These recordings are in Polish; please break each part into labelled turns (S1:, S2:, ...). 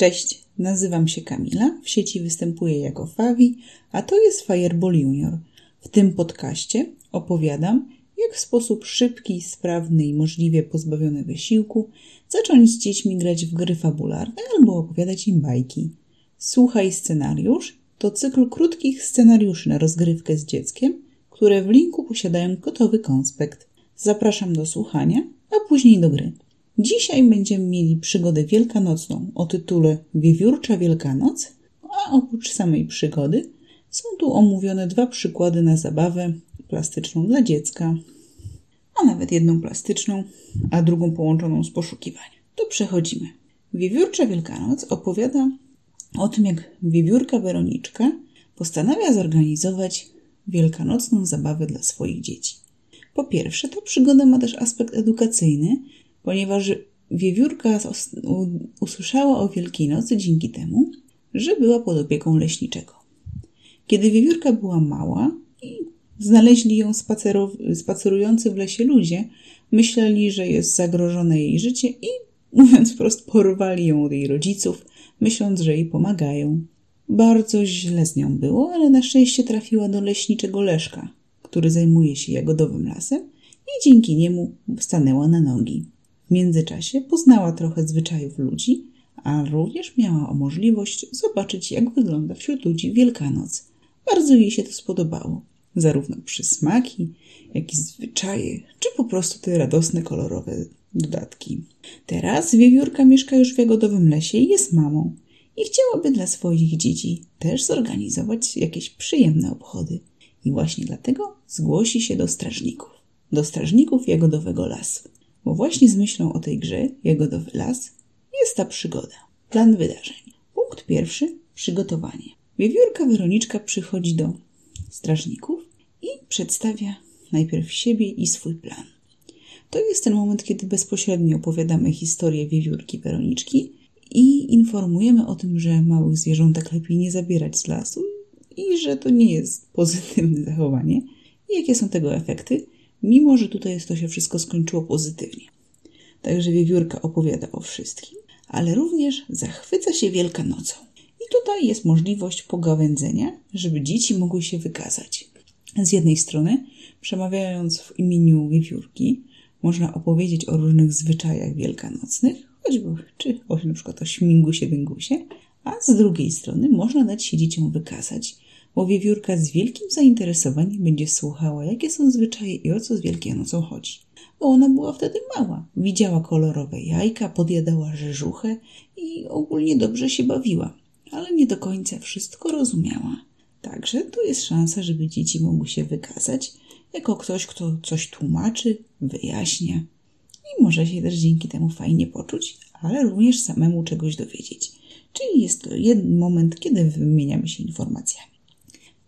S1: Cześć, nazywam się Kamila, w sieci występuję jako Fawi, a to jest Fireball Junior. W tym podcaście opowiadam, jak w sposób szybki, sprawny i możliwie pozbawiony wysiłku zacząć z dziećmi grać w gry fabularne albo opowiadać im bajki. Słuchaj scenariusz to cykl krótkich scenariuszy na rozgrywkę z dzieckiem, które w linku posiadają gotowy konspekt. Zapraszam do słuchania, a później do gry. Dzisiaj będziemy mieli przygodę wielkanocną o tytule Wiewiórcza Wielkanoc, a oprócz samej przygody są tu omówione dwa przykłady na zabawę plastyczną dla dziecka, a nawet jedną plastyczną, a drugą połączoną z poszukiwaniem. To przechodzimy. Wiewiórcza Wielkanoc opowiada o tym, jak wiewiórka Weroniczka postanawia zorganizować wielkanocną zabawę dla swoich dzieci. Po pierwsze, ta przygoda ma też aspekt edukacyjny, ponieważ wiewiórka usłyszała o Wielkiej Nocy dzięki temu, że była pod opieką leśniczego. Kiedy wiewiórka była mała i znaleźli ją spacerujący w lesie ludzie, myśleli, że jest zagrożone jej życie i, mówiąc wprost, porwali ją od jej rodziców, myśląc, że jej pomagają. Bardzo źle z nią było, ale na szczęście trafiła do leśniczego Leszka, który zajmuje się jagodowym lasem i dzięki niemu stanęła na nogi. W międzyczasie poznała trochę zwyczajów ludzi, a również miała możliwość zobaczyć, jak wygląda wśród ludzi Wielkanoc. Bardzo jej się to spodobało. Zarówno przysmaki, jak i zwyczaje, czy po prostu te radosne, kolorowe dodatki. Teraz wiewiórka mieszka już w jagodowym lesie i jest mamą. I chciałaby dla swoich dzieci też zorganizować jakieś przyjemne obchody. I właśnie dlatego zgłosi się do strażników. Do strażników jagodowego lasu bo właśnie z myślą o tej grze, Jagodowy Las, jest ta przygoda. Plan wydarzeń. Punkt pierwszy. Przygotowanie. Wiewiórka Weroniczka przychodzi do strażników i przedstawia najpierw siebie i swój plan. To jest ten moment, kiedy bezpośrednio opowiadamy historię wiewiórki Weroniczki i informujemy o tym, że małych zwierzątek lepiej nie zabierać z lasu i że to nie jest pozytywne zachowanie i jakie są tego efekty, mimo że tutaj to się wszystko skończyło pozytywnie. Także wiewiórka opowiada o wszystkim, ale również zachwyca się Wielkanocą. I tutaj jest możliwość pogawędzenia, żeby dzieci mogły się wykazać. Z jednej strony, przemawiając w imieniu wiewiórki, można opowiedzieć o różnych zwyczajach wielkanocnych, choćby czy o, na przykład o śmingusie dyngusie, a z drugiej strony można dać się dzieciom wykazać bo wiewiórka z wielkim zainteresowaniem będzie słuchała, jakie są zwyczaje i o co z Wielkanocą chodzi. Bo ona była wtedy mała. Widziała kolorowe jajka, podjadała rzeżuchę i ogólnie dobrze się bawiła, ale nie do końca wszystko rozumiała. Także tu jest szansa, żeby dzieci mogły się wykazać jako ktoś, kto coś tłumaczy, wyjaśnia i może się też dzięki temu fajnie poczuć, ale również samemu czegoś dowiedzieć. Czyli jest to jeden moment, kiedy wymieniamy się informacjami.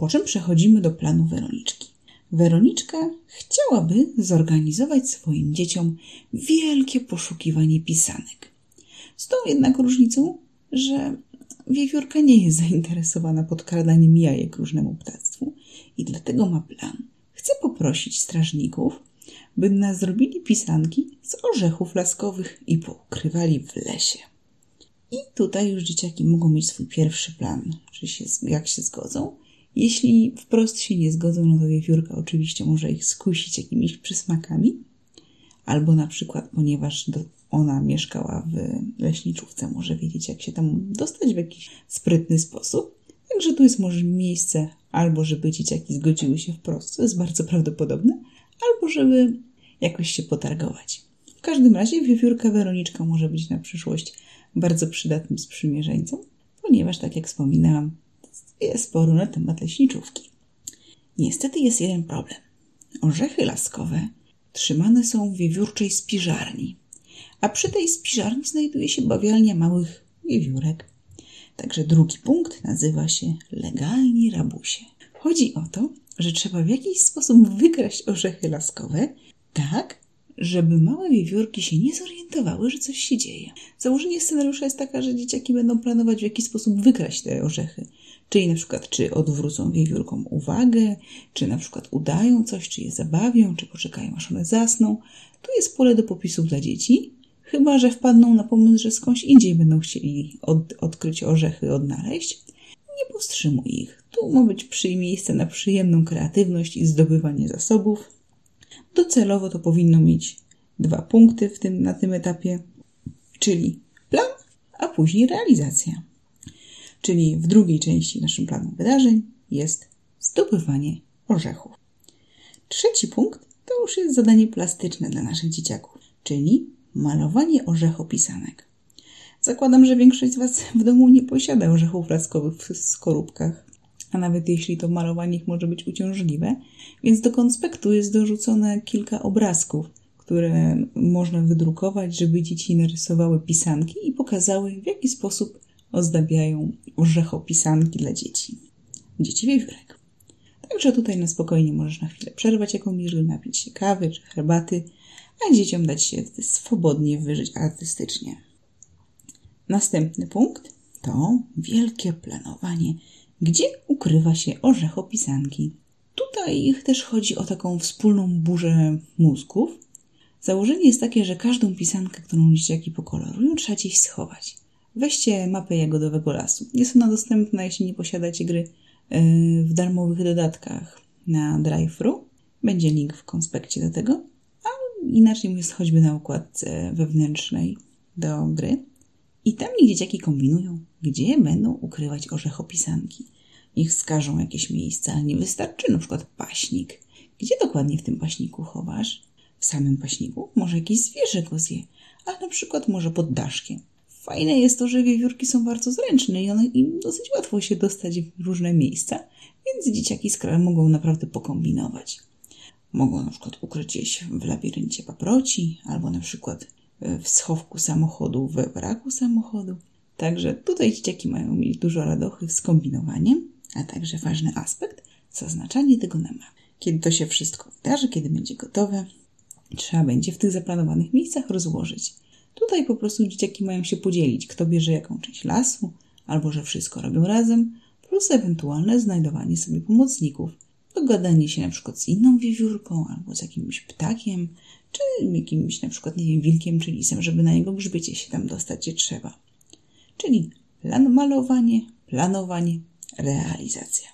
S1: Po czym przechodzimy do planu Weroniczki. Weroniczka chciałaby zorganizować swoim dzieciom wielkie poszukiwanie pisanek. Z tą jednak różnicą, że wiewiórka nie jest zainteresowana podkradaniem jajek różnemu ptactwu i dlatego ma plan. Chce poprosić strażników, by nas zrobili pisanki z orzechów laskowych i poukrywali w lesie. I tutaj już dzieciaki mogą mieć swój pierwszy plan, czy się, jak się zgodzą, jeśli wprost się nie zgodzą, no to wiewiórka oczywiście może ich skusić jakimiś przysmakami, albo na przykład, ponieważ ona mieszkała w leśniczówce, może wiedzieć, jak się tam dostać w jakiś sprytny sposób. Także tu jest może miejsce albo, żeby dzieciaki zgodziły się wprost, co jest bardzo prawdopodobne, albo żeby jakoś się potargować. W każdym razie wiewiórka Weroniczka może być na przyszłość bardzo przydatnym sprzymierzeńcą, ponieważ, tak jak wspominałam, jest sporu na temat leśniczówki. Niestety jest jeden problem. Orzechy laskowe trzymane są w wiewiórczej spiżarni, a przy tej spiżarni znajduje się bawialnia małych wiewiórek. Także drugi punkt nazywa się legalni rabusie. Chodzi o to, że trzeba w jakiś sposób wykraść orzechy laskowe, tak, żeby małe wiewiórki się nie zorientowały, że coś się dzieje. Założenie scenariusza jest taka, że dzieciaki będą planować w jakiś sposób wykraść te orzechy. Czyli na przykład, czy odwrócą wiewiórkom uwagę, czy na przykład udają coś, czy je zabawią, czy poczekają, aż one zasną. Tu jest pole do popisów dla dzieci, Chyba, że wpadną na pomysł, że skądś indziej będą chcieli od, odkryć orzechy, odnaleźć. Nie powstrzymuj ich. Tu ma być przy miejsce na przyjemną kreatywność i zdobywanie zasobów. Docelowo to powinno mieć dwa punkty w tym, na tym etapie, czyli plan, a później realizacja. Czyli w drugiej części naszym planu wydarzeń jest zdobywanie orzechów. Trzeci punkt to już jest zadanie plastyczne dla naszych dzieciaków, czyli malowanie orzechopisanek. Zakładam, że większość z Was w domu nie posiada orzechów laskowych w skorupkach, a nawet jeśli to malowanie ich może być uciążliwe, więc do konspektu jest dorzucone kilka obrazków, które można wydrukować, żeby dzieci narysowały pisanki i pokazały, w jaki sposób ozdabiają orzechopisanki dla dzieci. Dzieci wiewiórek. Także tutaj na spokojnie możesz na chwilę przerwać jakąś, żeby napić się kawy czy herbaty, a dzieciom dać się swobodnie wyżyć artystycznie. Następny punkt to wielkie planowanie, gdzie ukrywa się orzechopisanki. Tutaj też chodzi o taką wspólną burzę mózgów. Założenie jest takie, że każdą pisankę, którą dzieciaki pokolorują, trzeba gdzieś schować. Weźcie mapę jagodowego lasu. Jest ona dostępna, jeśli nie posiadacie gry e, w darmowych dodatkach na drive-thru. Będzie link w konspekcie do tego. A inaczej jest choćby na układce wewnętrznej do gry. I tam niech dzieciaki kombinują, gdzie będą ukrywać orzechopisanki. Niech wskażą jakieś miejsca, ale nie wystarczy na przykład paśnik. Gdzie dokładnie w tym paśniku chowasz? W samym paśniku? Może jakieś zwierzę go zje, a na przykład może pod daszkiem. Fajne jest to, że wiewiórki są bardzo zręczne i one im dosyć łatwo się dostać w różne miejsca, więc dzieciaki z mogą naprawdę pokombinować. Mogą na przykład ukryć się w labiryncie paproci, albo na przykład w schowku samochodu, we wraku samochodu. Także tutaj dzieciaki mają mieć dużo radochy z kombinowaniem, a także ważny aspekt zaznaczanie tego na mapie. Kiedy to się wszystko wydarzy, kiedy będzie gotowe, trzeba będzie w tych zaplanowanych miejscach rozłożyć. Tutaj po prostu dzieciaki mają się podzielić, kto bierze jaką część lasu, albo że wszystko robią razem, plus ewentualne znajdowanie sobie pomocników. Dogadanie się na przykład z inną wiewiórką, albo z jakimś ptakiem, czy jakimś na przykład, nie wiem, wilkiem czy lisem, żeby na jego grzbiecie się tam dostać, gdzie trzeba. Czyli plan malowanie, planowanie, realizacja.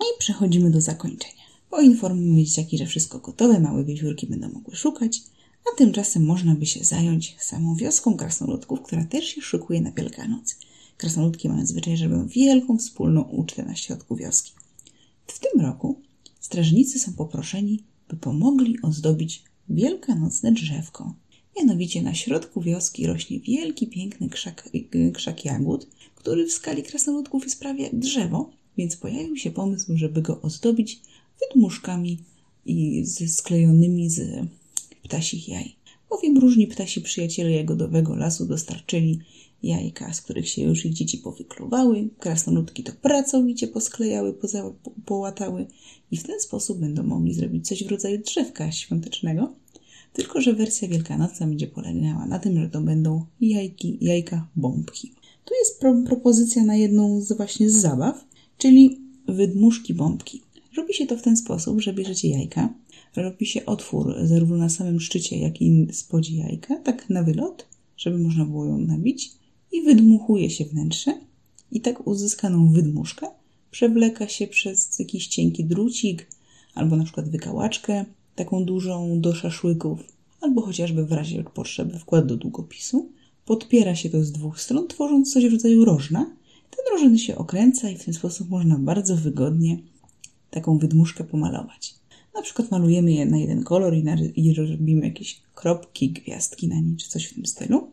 S1: I przechodzimy do zakończenia. Poinformujemy dzieciaki, że wszystko gotowe, małe wiewiórki będą mogły szukać, a tymczasem można by się zająć samą wioską krasnoludków, która też się szykuje na Wielkanoc. Krasnoludki mają zwyczaj, że robią wielką wspólną ucztę na środku wioski. W tym roku strażnicy są poproszeni, by pomogli ozdobić wielkanocne drzewko. Mianowicie na środku wioski rośnie wielki, piękny krzak, krzak jagód, który w skali krasnoludków jest prawie jak drzewo, więc pojawił się pomysł, żeby go ozdobić wydmuszkami i sklejonymi z ptasich jaj. Bowiem różni ptasi przyjaciele jagodowego lasu dostarczyli jajka, z których się już ich dzieci powykluwały. Krasnoludki to pracowicie posklejały, poza, po, połatały i w ten sposób będą mogli zrobić coś w rodzaju drzewka świątecznego. Tylko, że wersja wielkanocna będzie polegała na tym, że to będą jajki, jajka bombki. Tu jest pro, propozycja na jedną z właśnie z zabaw, czyli wydmuszki bombki. Robi się to w ten sposób, że bierzecie jajka, robi się otwór zarówno na samym szczycie, jak i spodzie jajka, tak na wylot, żeby można było ją nabić i wydmuchuje się wnętrze i tak uzyskaną wydmuszkę przewleka się przez jakiś cienki drucik albo na przykład wykałaczkę taką dużą do szaszłyków albo chociażby w razie potrzeby wkład do długopisu. Podpiera się to z dwóch stron, tworząc coś w rodzaju rożna. Ten rożny się okręca i w ten sposób można bardzo wygodnie taką wydmuszkę pomalować. Na przykład malujemy je na jeden kolor i, na, i robimy jakieś kropki, gwiazdki na niej, czy coś w tym stylu.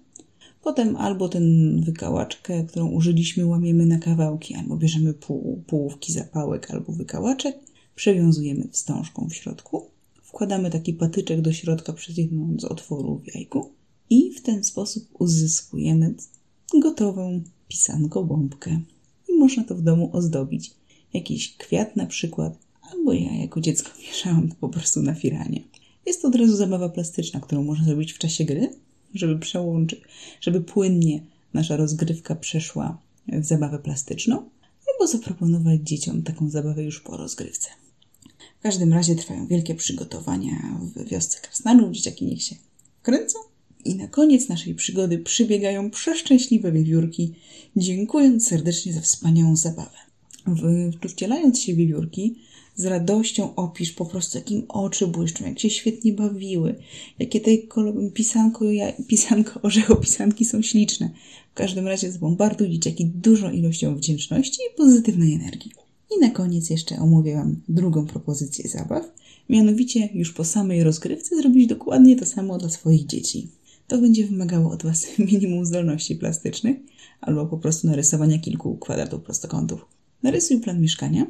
S1: Potem albo tę wykałaczkę, którą użyliśmy, łamiemy na kawałki, albo bierzemy pół, połówki zapałek albo wykałaczek, przewiązujemy wstążką w środku, wkładamy taki patyczek do środka przez jedną z otworów w jajku i w ten sposób uzyskujemy gotową pisanką bombkę. I można to w domu ozdobić. Jakiś kwiat na przykład, albo ja jako dziecko mieszałam to po prostu na firanie. Jest to od razu zabawa plastyczna, którą można zrobić w czasie gry, żeby przełączyć, żeby płynnie nasza rozgrywka przeszła w zabawę plastyczną, albo zaproponować dzieciom taką zabawę już po rozgrywce. W każdym razie trwają wielkie przygotowania w wiosce Krasnalów. Dzieciaki niech się kręcą I na koniec naszej przygody przybiegają przeszczęśliwe wiewiórki, dziękując serdecznie za wspaniałą zabawę. Wcielając się w wiewiórki, z radością opisz po prostu, jakim oczy błyszczą, jak się świetnie bawiły, jakie te pisanko, ja, pisanko orzechopisanki są śliczne. W każdym razie zbombarduj dzieciaki dużą ilością wdzięczności i pozytywnej energii. I na koniec jeszcze omówiłam drugą propozycję zabaw, mianowicie już po samej rozgrywce zrobić dokładnie to samo dla swoich dzieci. To będzie wymagało od Was minimum zdolności plastycznych albo po prostu narysowania kilku kwadratów prostokątów. Narysuj plan mieszkania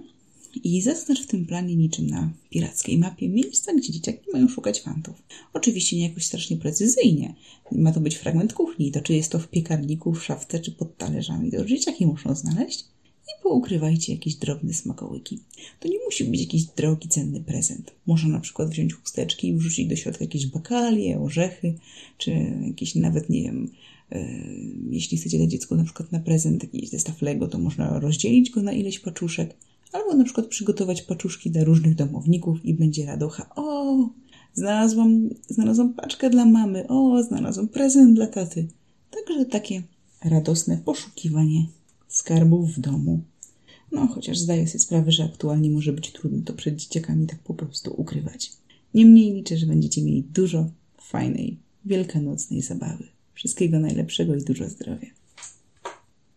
S1: i zaznacz w tym planie niczym na pirackiej mapie miejsca, gdzie dzieciaki mają szukać fantów. Oczywiście nie jakoś strasznie precyzyjnie. Ma to być fragment kuchni, to czy jest to w piekarniku, w szafce, czy pod talerzami, to dzieciaki muszą znaleźć i poukrywajcie jakieś drobne smakołyki. To nie musi być jakiś drogi, cenny prezent. Można na przykład wziąć chusteczki i wrzucić do środka jakieś bakalie, orzechy, czy jakieś nawet, nie wiem, jeśli chcecie dać dziecku na przykład na prezent jakiś zestaw Lego, to można rozdzielić go na ileś paczuszek, albo na przykład przygotować paczuszki dla różnych domowników i będzie radocha. O, znalazłam, znalazłam paczkę dla mamy, o, znalazłam prezent dla taty. Także takie radosne poszukiwanie skarbów w domu. No, chociaż zdaję sobie sprawę, że aktualnie może być trudno to przed dzieciakami tak po prostu ukrywać. Niemniej liczę, że będziecie mieli dużo fajnej, wielkanocnej zabawy. Wszystkiego najlepszego i dużo zdrowia.